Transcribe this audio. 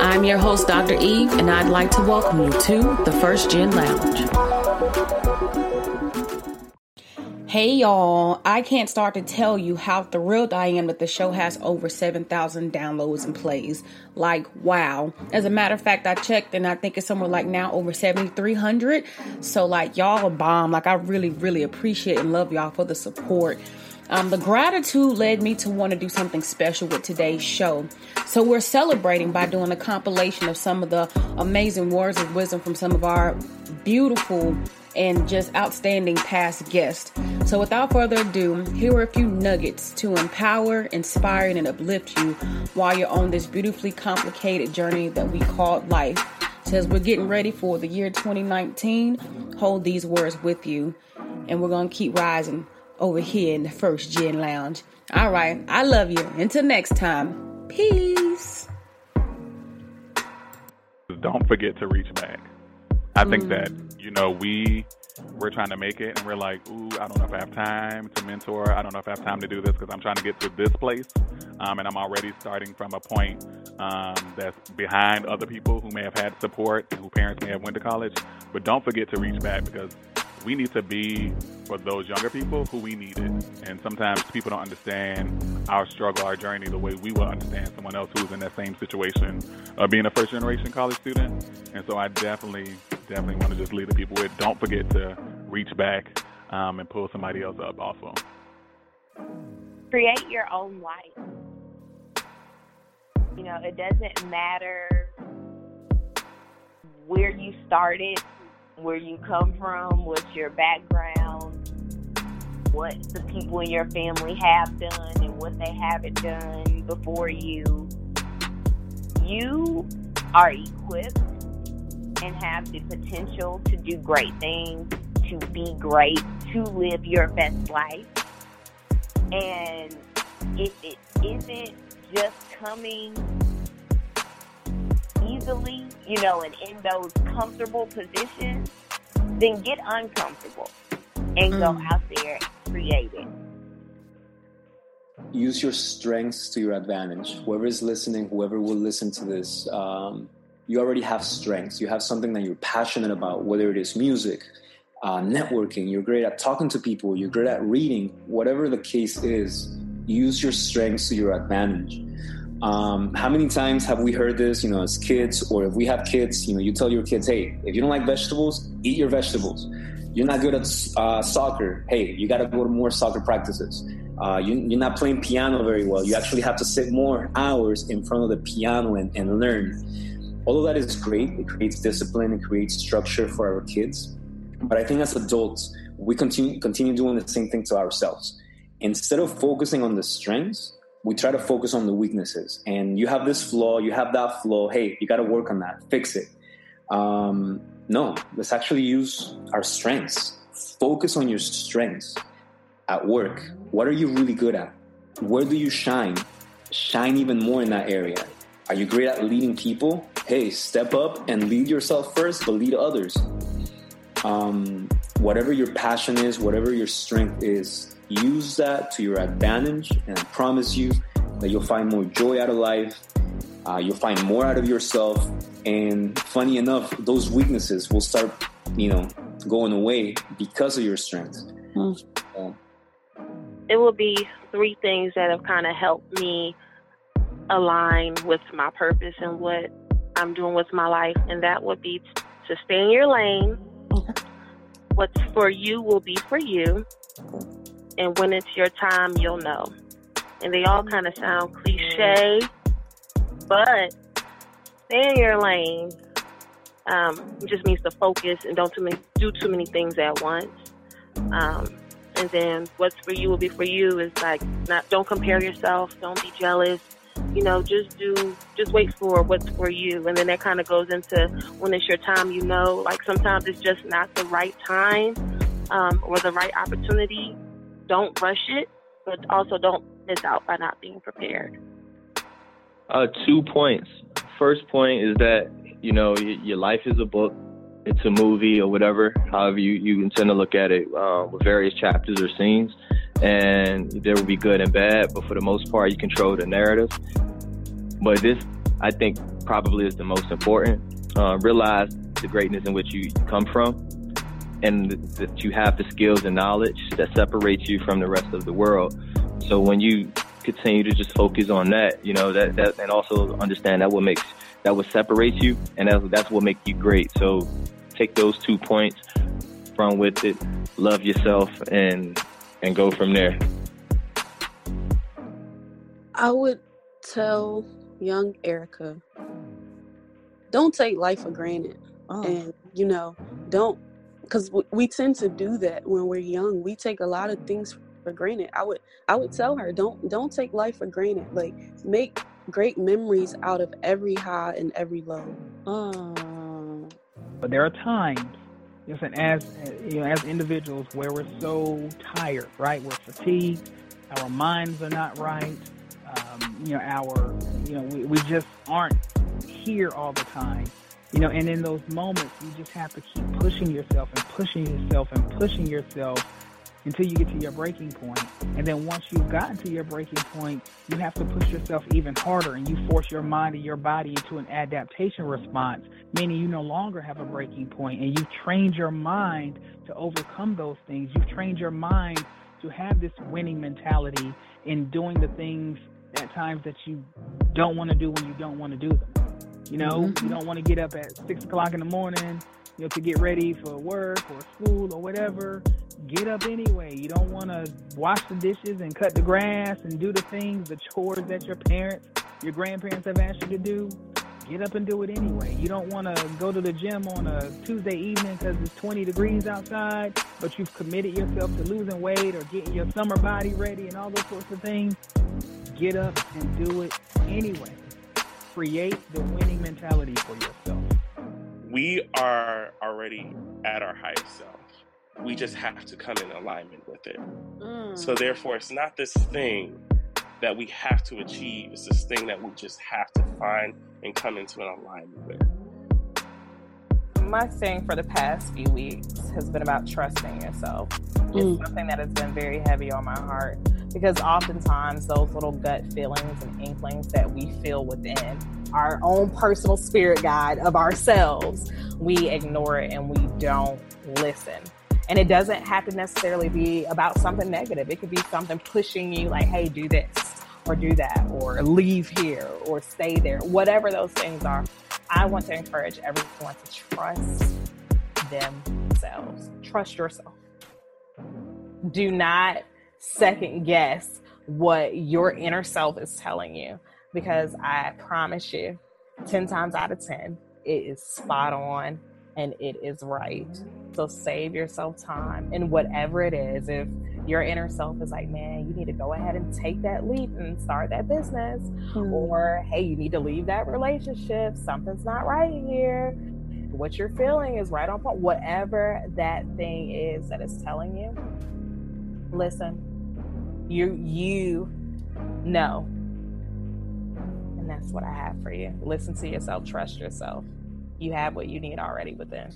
I'm your host, Dr. Eve, and I'd like to welcome you to the First Gen Lounge. Hey y'all, I can't start to tell you how thrilled I am that the show has over 7,000 downloads and plays. Like, wow. As a matter of fact, I checked and I think it's somewhere like now over 7,300. So, like, y'all are bomb. Like, I really, really appreciate and love y'all for the support. Um, the gratitude led me to want to do something special with today's show. So we're celebrating by doing a compilation of some of the amazing words of wisdom from some of our beautiful and just outstanding past guests. So without further ado, here are a few nuggets to empower, inspire, and uplift you while you're on this beautifully complicated journey that we call life. So as we're getting ready for the year 2019, hold these words with you, and we're gonna keep rising over here in the First Gen Lounge. All right, I love you. Until next time, peace. Don't forget to reach back. I think mm. that you know we we're trying to make it, and we're like, ooh, I don't know if I have time to mentor. I don't know if I have time to do this because I'm trying to get to this place, um, and I'm already starting from a point um, that's behind other people who may have had support, and who parents may have went to college. But don't forget to reach back because we need to be for those younger people who we need it. And sometimes people don't understand our struggle, our journey, the way we will understand someone else who's in that same situation of being a first generation college student. And so I definitely, definitely want to just lead the people with don't forget to reach back um, and pull somebody else up also. Create your own life. You know, it doesn't matter where you started where you come from, what's your background, what the people in your family have done and what they haven't done before you. You are equipped and have the potential to do great things, to be great, to live your best life. And if it isn't just coming easily, you know, and in those comfortable positions, then get uncomfortable and mm. go out there and create it. Use your strengths to your advantage. Whoever is listening, whoever will listen to this, um, you already have strengths. You have something that you're passionate about, whether it is music, uh, networking, you're great at talking to people, you're great at reading, whatever the case is, use your strengths to your advantage. Um, how many times have we heard this, you know, as kids, or if we have kids, you know, you tell your kids, hey, if you don't like vegetables, eat your vegetables. You're not good at uh, soccer. Hey, you got to go to more soccer practices. Uh, you, are not playing piano very well. You actually have to sit more hours in front of the piano and, and learn. All of that is great. It creates discipline. It creates structure for our kids. But I think as adults, we continue continue doing the same thing to ourselves. Instead of focusing on the strengths, we try to focus on the weaknesses. And you have this flaw, you have that flaw. Hey, you got to work on that, fix it. Um, no, let's actually use our strengths. Focus on your strengths at work. What are you really good at? Where do you shine? Shine even more in that area. Are you great at leading people? Hey, step up and lead yourself first, but lead others. Um, whatever your passion is, whatever your strength is, use that to your advantage, and I promise you that you'll find more joy out of life. Uh, you'll find more out of yourself, and funny enough, those weaknesses will start, you know, going away because of your strengths. Mm. it will be three things that have kind of helped me align with my purpose and what I'm doing with my life, and that would be to stay in your lane. What's for you will be for you and when it's your time, you'll know. And they all kind of sound cliche, but stay in your lane. Um, it just means to focus and don't too many, do too many things at once. Um, and then what's for you will be for you is like not don't compare yourself, don't be jealous. You know, just do just wait for what's for you, and then that kind of goes into when it's your time. You know, like sometimes it's just not the right time um, or the right opportunity. Don't rush it, but also don't miss out by not being prepared. Uh, two points. First point is that you know your life is a book it's a movie or whatever, however you, you intend to look at it, uh, with various chapters or scenes. And there will be good and bad, but for the most part, you control the narrative. But this, I think, probably is the most important. Uh, realize the greatness in which you come from and that you have the skills and knowledge that separates you from the rest of the world. So when you continue to just focus on that, you know, that, that and also understand that what makes that what separates you and that's, that's what makes you great. So take those two points, run with it, love yourself, and and go from there. I would tell young Erica, don't take life for granted, oh. and you know, don't because we tend to do that when we're young. We take a lot of things for granted. I would I would tell her don't don't take life for granted. Like make great memories out of every high and every low. Oh. But there are times, listen, as you know, as individuals, where we're so tired, right? We're fatigued, our minds are not right. Um, you know, our, you know, we, we just aren't here all the time. You know, and in those moments, you just have to keep pushing yourself and pushing yourself and pushing yourself until you get to your breaking point. And then once you've gotten to your breaking point, you have to push yourself even harder and you force your mind and your body into an adaptation response, meaning you no longer have a breaking point and you've trained your mind to overcome those things. You've trained your mind to have this winning mentality in doing the things at times that you don't want to do when you don't want to do them. You know, mm-hmm. you don't want to get up at six o'clock in the morning, you know, to get ready for work or school or whatever get up anyway. You don't want to wash the dishes and cut the grass and do the things, the chores that your parents, your grandparents have asked you to do. Get up and do it anyway. You don't want to go to the gym on a Tuesday evening because it's 20 degrees outside, but you've committed yourself to losing weight or getting your summer body ready and all those sorts of things. Get up and do it anyway. Create the winning mentality for yourself. We are already at our highest self we just have to come in alignment with it. Mm. So therefore, it's not this thing that we have to achieve. It's this thing that we just have to find and come into an alignment with. My thing for the past few weeks has been about trusting yourself. Mm. It's something that has been very heavy on my heart because oftentimes those little gut feelings and inklings that we feel within our own personal spirit guide of ourselves, we ignore it and we don't listen. And it doesn't have to necessarily be about something negative. It could be something pushing you, like, hey, do this or do that or leave here or stay there, whatever those things are. I want to encourage everyone to trust themselves. Trust yourself. Do not second guess what your inner self is telling you because I promise you, 10 times out of 10, it is spot on and it is right. So save yourself time and whatever it is. If your inner self is like, man, you need to go ahead and take that leap and start that business, mm. or hey, you need to leave that relationship, something's not right here. What you're feeling is right on point. Whatever that thing is that is telling you, listen. You you know. And that's what I have for you. Listen to yourself, trust yourself you have what you need already within.